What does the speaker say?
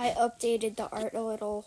I updated the art a little.